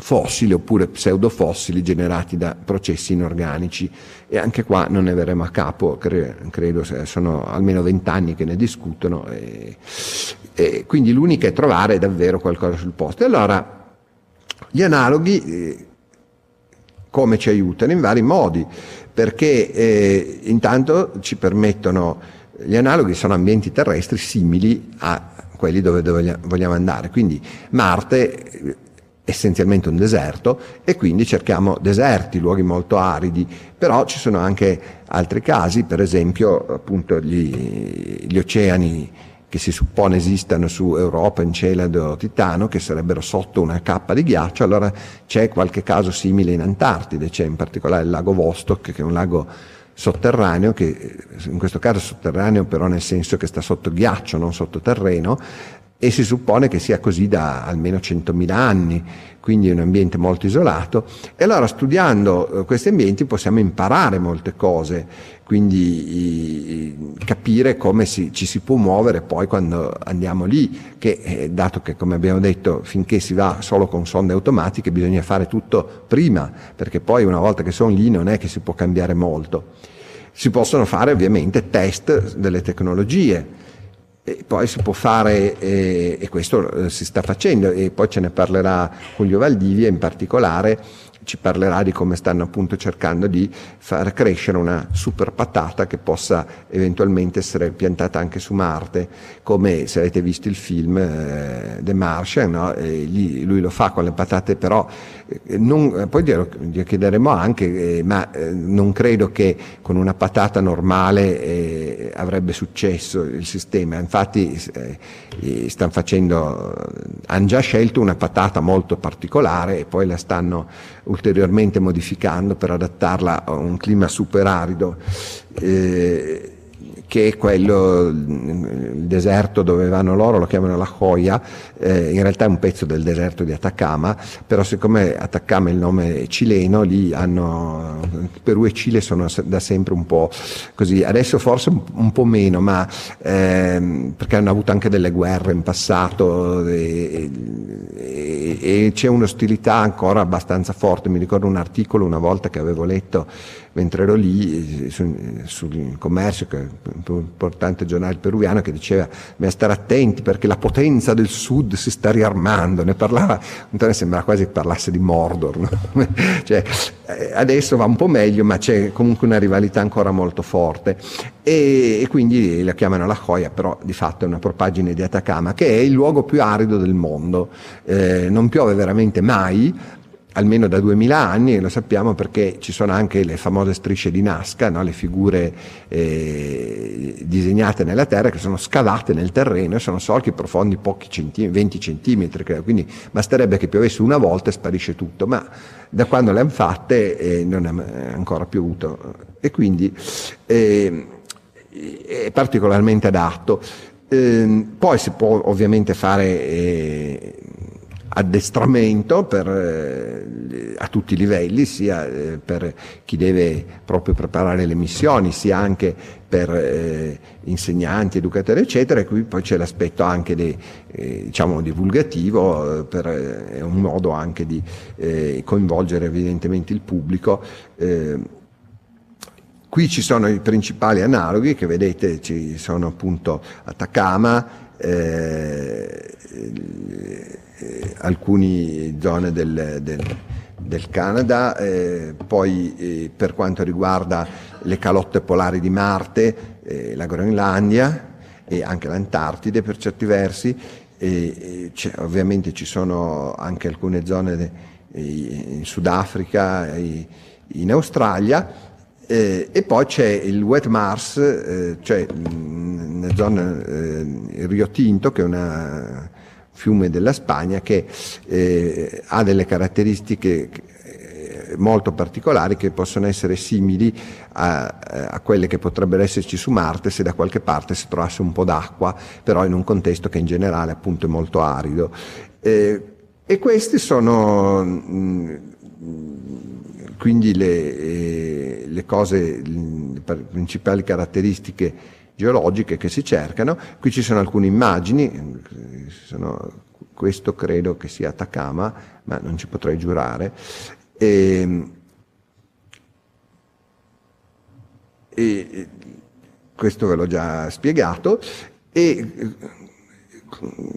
fossili oppure pseudofossili generati da processi inorganici. E anche qua non ne verremo a capo, cre- credo sono almeno vent'anni che ne discutono e, e quindi l'unica è trovare davvero qualcosa sul posto. E allora gli analoghi eh, come ci aiutano? In vari modi, perché eh, intanto ci permettono, gli analoghi sono ambienti terrestri simili a quelli dove, dove vogliamo andare, quindi Marte essenzialmente un deserto e quindi cerchiamo deserti, luoghi molto aridi, però ci sono anche altri casi, per esempio appunto gli, gli oceani che si suppone esistano su Europa, Encelado, Titano, che sarebbero sotto una cappa di ghiaccio, allora c'è qualche caso simile in Antartide, c'è in particolare il lago Vostok, che è un lago sotterraneo, che in questo caso sotterraneo però nel senso che sta sotto ghiaccio, non sottoterreno, e si suppone che sia così da almeno 100.000 anni, quindi è un ambiente molto isolato. E allora studiando eh, questi ambienti possiamo imparare molte cose, quindi capire come si, ci si può muovere poi quando andiamo lì, che eh, dato che come abbiamo detto finché si va solo con sonde automatiche bisogna fare tutto prima, perché poi una volta che sono lì non è che si può cambiare molto. Si possono fare ovviamente test delle tecnologie, e poi si può fare, e questo eh, si sta facendo, e poi ce ne parlerà Julio Valdivia in particolare, ci parlerà di come stanno appunto cercando di far crescere una super patata che possa eventualmente essere piantata anche su Marte, come se avete visto il film eh, The Martian, no? lì, lui lo fa con le patate però, eh, non, poi glielo, glielo, chiederemo anche, eh, ma eh, non credo che con una patata normale eh, avrebbe successo il sistema, infatti eh, stanno facendo, hanno già scelto una patata molto particolare e poi la stanno ulteriormente modificando per adattarla a un clima super arido. Eh, che è quello, il deserto dove vanno loro, lo chiamano la Joya, eh, in realtà è un pezzo del deserto di Atacama, però siccome Atacama è il nome cileno, lì hanno, Perù e Cile sono da sempre un po' così, adesso forse un, un po' meno, ma ehm, perché hanno avuto anche delle guerre in passato e, e, e c'è un'ostilità ancora abbastanza forte, mi ricordo un articolo una volta che avevo letto mentre ero lì eh, sul, commercio, che è un importante giornale peruviano, che diceva bisogna stare attenti perché la potenza del sud si sta riarmando, ne parlava, mi sembrava quasi che parlasse di Mordor, no? cioè, eh, adesso va un po' meglio ma c'è comunque una rivalità ancora molto forte. E, e quindi la chiamano la Joya, però di fatto è una propagine di Atacama che è il luogo più arido del mondo, eh, non piove veramente mai, almeno da 2000 anni e lo sappiamo perché ci sono anche le famose strisce di Nazca, no? le figure eh, disegnate nella terra che sono scavate nel terreno e sono solchi profondi pochi centimetri, 20 centimetri, credo. quindi basterebbe che piovesse una volta e sparisce tutto, ma da quando le hanno fatte eh, non è ancora piovuto e quindi eh, è particolarmente adatto. Ehm, poi si può ovviamente fare eh, addestramento per, eh, a tutti i livelli, sia eh, per chi deve proprio preparare le missioni, sia anche per eh, insegnanti, educatori, eccetera, e qui poi c'è l'aspetto anche di, eh, diciamo, divulgativo, eh, per, eh, è un modo anche di coinvolgere evidentemente il pubblico. Qui ci sono i principali analoghi che vedete, ci sono appunto Atacama, eh, eh, alcune zone del, del, del Canada, eh, poi eh, per quanto riguarda le calotte polari di Marte, eh, la Groenlandia e anche l'Antartide per certi versi, ovviamente ci sono anche alcune zone de, in Sudafrica, in Australia, eh, e poi c'è il Wet Mars, eh, cioè nella zona eh, Rio Tinto, che è un fiume della Spagna, che eh, ha delle caratteristiche eh, molto particolari che possono essere simili a, a, quelle che potrebbero esserci su Marte se da qualche parte si trovasse un po' d'acqua, però in un contesto che in generale appunto è molto arido. Eh, e questi sono mh, quindi le, eh, le cose, le principali caratteristiche geologiche che si cercano. Qui ci sono alcune immagini, sono, questo credo che sia Atacama, ma non ci potrei giurare. E, e, questo ve l'ho già spiegato. E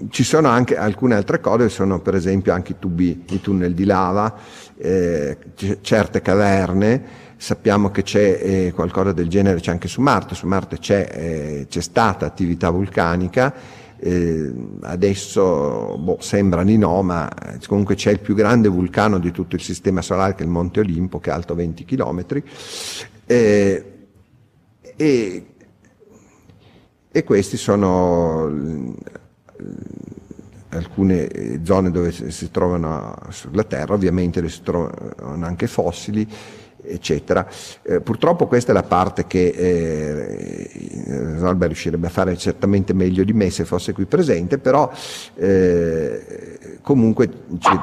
ci sono anche alcune altre cose, sono per esempio anche i tubi, i tunnel di lava, eh, certe caverne, sappiamo che c'è eh, qualcosa del genere c'è anche su Marte, su Marte c'è, eh, c'è stata attività vulcanica, eh, adesso boh, sembra di no, ma comunque c'è il più grande vulcano di tutto il sistema solare che è il Monte Olimpo, che è alto 20 km. Eh, e, e questi sono alcune zone dove si trovano sulla Terra, ovviamente si trovano anche fossili, eccetera. Eh, purtroppo questa è la parte che eh, riuscirebbe a fare certamente meglio di me se fosse qui presente, però eh, comunque ci,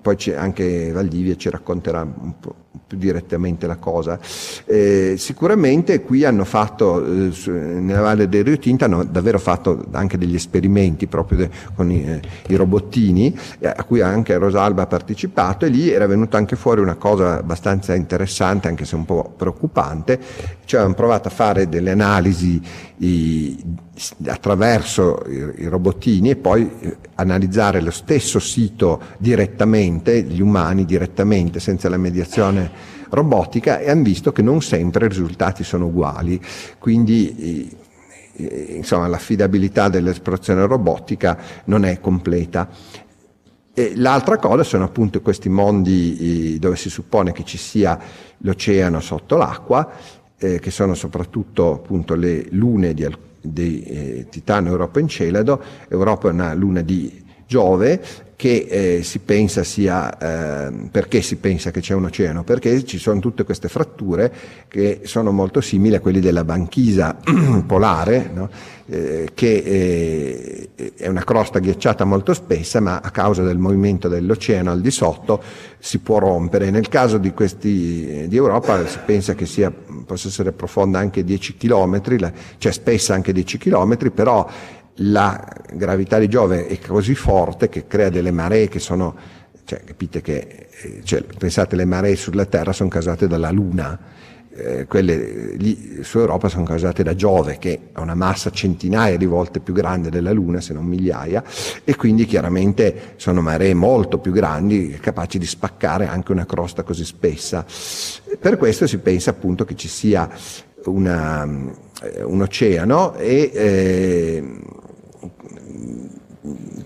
poi anche Valdivia ci racconterà un po', più direttamente la cosa. Eh, sicuramente qui hanno fatto, eh, nella Valle del Rio Tinto hanno davvero fatto anche degli esperimenti proprio de, con i, eh, i robottini, eh, a cui anche Rosalba ha partecipato e lì era venuta anche fuori una cosa abbastanza interessante, anche se un po' preoccupante, cioè hanno provato a fare delle analisi i, attraverso i, robottini e poi eh, analizzare lo stesso sito direttamente, gli umani direttamente, senza la mediazione robotica e hanno visto che non sempre i risultati sono uguali. Quindi insomma, l'affidabilità dell'esplorazione robotica non è completa. E l'altra cosa sono appunto questi mondi dove si suppone che ci sia l'oceano sotto l'acqua, eh, che sono soprattutto appunto le lune di, di eh, Titano Europa Encelado. Europa è una luna di Giove che eh, si pensa sia, eh, perché si pensa che c'è un oceano? Perché ci sono tutte queste fratture che sono molto simili a quelli della banchisa polare, no? eh, che eh, è una crosta ghiacciata molto spessa, ma a causa del movimento dell'oceano al di sotto si può rompere. Nel caso di questi di Europa si pensa che sia, possa essere profonda anche 10 km, cioè spessa anche 10 km, però la gravità di Giove è così forte che crea delle maree che sono, cioè, capite che, eh, cioè, pensate le maree sulla Terra sono causate dalla Luna, eh, quelle lì su Europa sono causate da Giove che ha una massa centinaia di volte più grande della Luna, se non migliaia, e quindi chiaramente sono maree molto più grandi, capaci di spaccare anche una crosta così spessa. Per questo si pensa appunto che ci sia una, eh, un oceano e eh,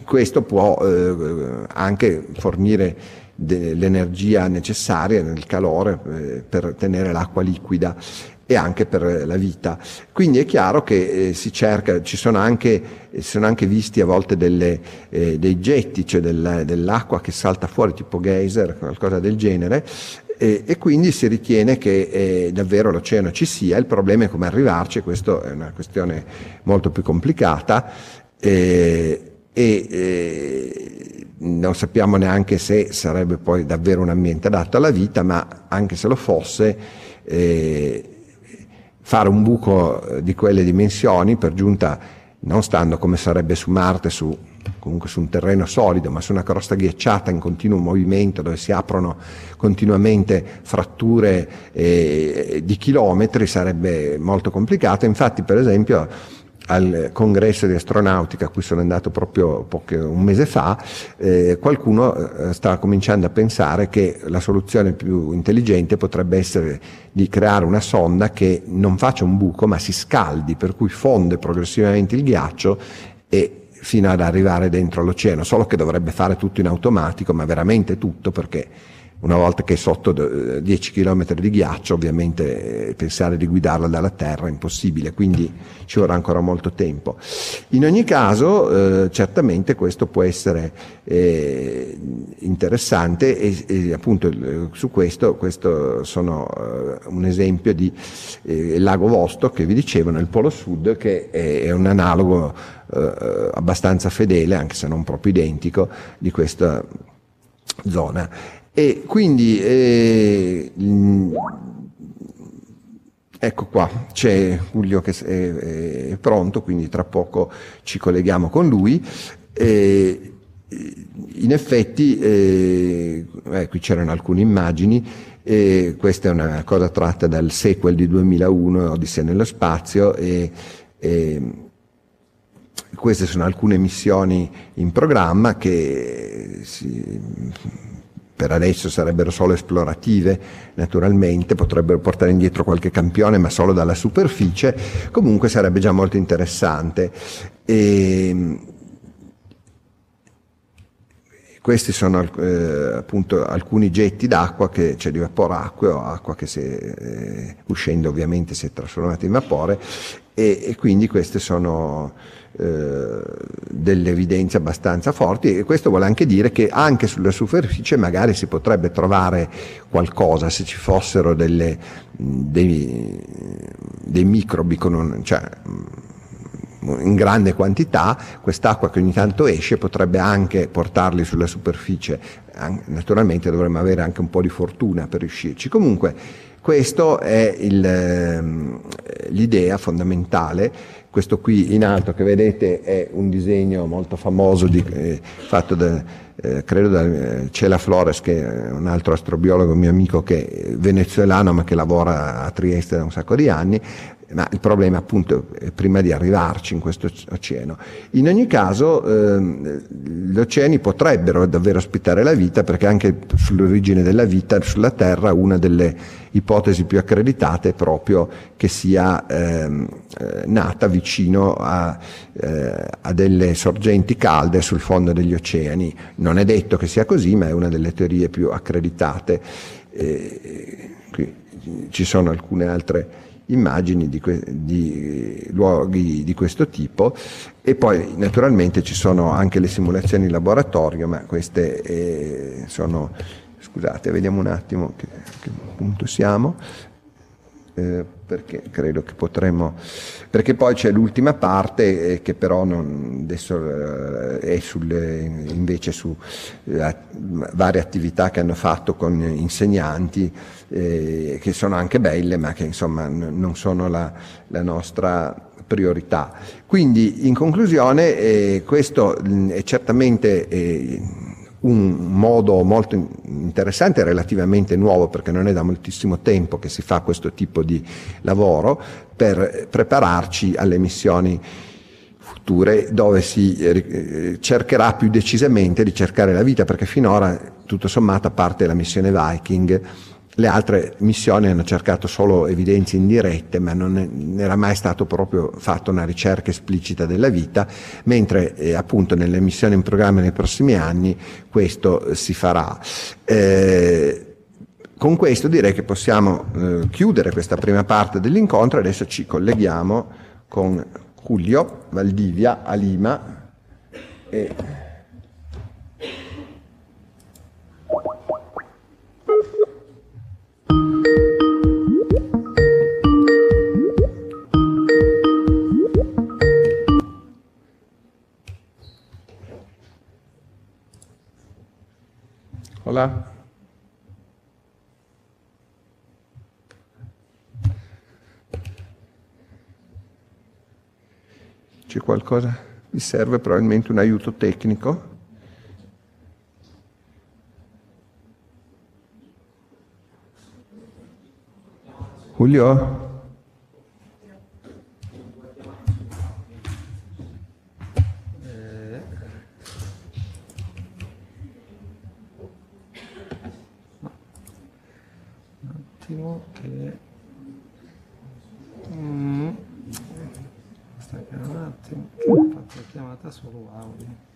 questo può eh, anche fornire l'energia necessaria nel calore eh, per tenere l'acqua liquida e anche per la vita. Quindi è chiaro che eh, si cerca, ci sono anche, si sono anche visti a volte delle, eh, dei getti, cioè del, dell'acqua che salta fuori tipo geyser, qualcosa del genere, e, e quindi si ritiene che eh, davvero l'oceano ci sia, il problema è come arrivarci, questa è una questione molto più complicata. Eh, e eh, non sappiamo neanche se sarebbe poi davvero un ambiente adatto alla vita, ma anche se lo fosse, eh, fare un buco di quelle dimensioni, per giunta non stando come sarebbe su Marte, su, comunque su un terreno solido, ma su una crosta ghiacciata in continuo movimento, dove si aprono continuamente fratture eh, di chilometri, sarebbe molto complicato. Infatti, per esempio, al congresso di astronautica a cui sono andato proprio poche, un mese fa, eh, qualcuno eh, stava cominciando a pensare che la soluzione più intelligente potrebbe essere di creare una sonda che non faccia un buco ma si scaldi, per cui fonde progressivamente il ghiaccio e fino ad arrivare dentro l'oceano, solo che dovrebbe fare tutto in automatico, ma veramente tutto perché una volta che è sotto 10 km di ghiaccio, ovviamente eh, pensare di guidarla dalla terra è impossibile, quindi ci vorrà ancora molto tempo. In ogni caso, eh, certamente questo può essere eh, interessante e, e, appunto eh, su questo, questo sono eh, un esempio di eh, lago Vostok che vi dicevo nel Polo Sud che è, è un analogo abbastanza fedele, anche se non proprio identico, di questa zona. E quindi eh, ecco qua, c'è Giulio che è, è, pronto, quindi tra poco ci colleghiamo con lui. E, in effetti, eh, eh, qui c'erano alcune immagini, eh, questa è una cosa tratta dal sequel di 2001, Odissea nello spazio, e, e queste sono alcune missioni in programma che si, per adesso sarebbero solo esplorative, naturalmente, potrebbero portare indietro qualche campione, ma solo dalla superficie, comunque sarebbe già molto interessante. E, questi sono eh, appunto alcuni getti d'acqua, che, cioè di vapore acqueo, acqua che si, eh, uscendo ovviamente si è trasformata in vapore e, e quindi queste sono eh, delle evidenze abbastanza forti e questo vuole anche dire che anche sulla superficie magari si potrebbe trovare qualcosa se ci fossero delle, dei, dei, microbi con un, cioè, in grande quantità, quest'acqua che ogni tanto esce potrebbe anche portarli sulla superficie, naturalmente dovremmo avere anche un po' di fortuna per riuscirci. Comunque questa è il, ehm, l'idea fondamentale. Questo qui in alto che vedete è un disegno molto famoso di, eh, fatto da, eh, credo da eh, Cela Flores, che è un altro astrobiologo mio amico che è venezuelano ma che lavora a Trieste da un sacco di anni, ma il problema appunto è prima di arrivarci in questo oceano. In ogni caso ehm, gli oceani potrebbero davvero ospitare la vita perché anche sull'origine della vita sulla Terra una delle ipotesi più accreditate è proprio che sia ehm, eh, nata vicino a, eh, a, delle sorgenti calde sul fondo degli oceani. Non è detto che sia così, ma è una delle teorie più accreditate. Eh, ci sono alcune altre immagini di, que- di, luoghi di questo tipo e poi naturalmente ci sono anche le simulazioni in laboratorio, ma queste eh, sono, scusate, vediamo un attimo che, che punto siamo. Eh, perché credo che potremmo perché poi c'è l'ultima parte eh, che però non, adesso eh, è sulle, invece su eh, varie attività che hanno fatto con insegnanti eh, che sono anche belle ma che insomma n- non sono la, la, nostra priorità. Quindi in conclusione eh, questo mh, è certamente eh, un modo molto interessante relativamente nuovo perché non è da moltissimo tempo che si fa questo tipo di lavoro per prepararci alle missioni future dove si eh, cercherà più decisamente di cercare la vita perché finora tutto sommato a parte la missione Viking le altre missioni hanno cercato solo evidenze indirette, ma non era mai stato proprio fatta una ricerca esplicita della vita, mentre eh, appunto nelle missioni in programma nei prossimi anni questo eh, si farà. Eh, con questo direi che possiamo eh, chiudere questa prima parte dell'incontro, adesso ci colleghiamo con Julio Valdivia a Lima. E Hola. C'è qualcosa? Vi serve probabilmente un aiuto tecnico? Julio? attimo che mm. staccare un attimo che ho fatto la chiamata solo audio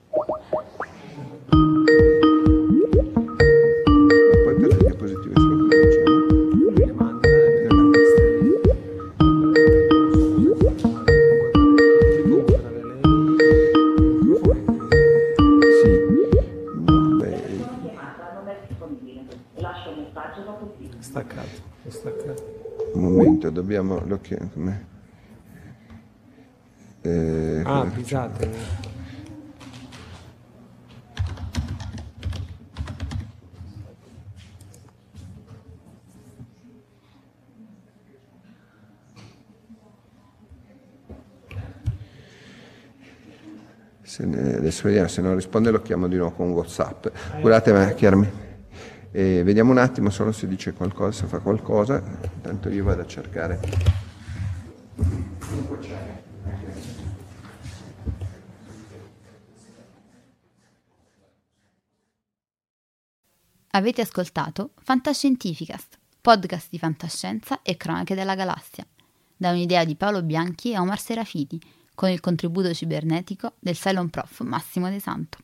momento dobbiamo lo chiamo come eh, ah scusate Se ne- adesso vediamo se non risponde lo chiamo di nuovo con Whatsapp. Guardate, ma chiaramente. Eh, vediamo un attimo solo se dice qualcosa, se fa qualcosa. Intanto io vado a cercare. Avete ascoltato Fantascientificast, podcast di fantascienza e cronache della galassia, da un'idea di Paolo Bianchi e Omar Serafiti, con il contributo cibernetico del Cylon Prof Massimo De Santo.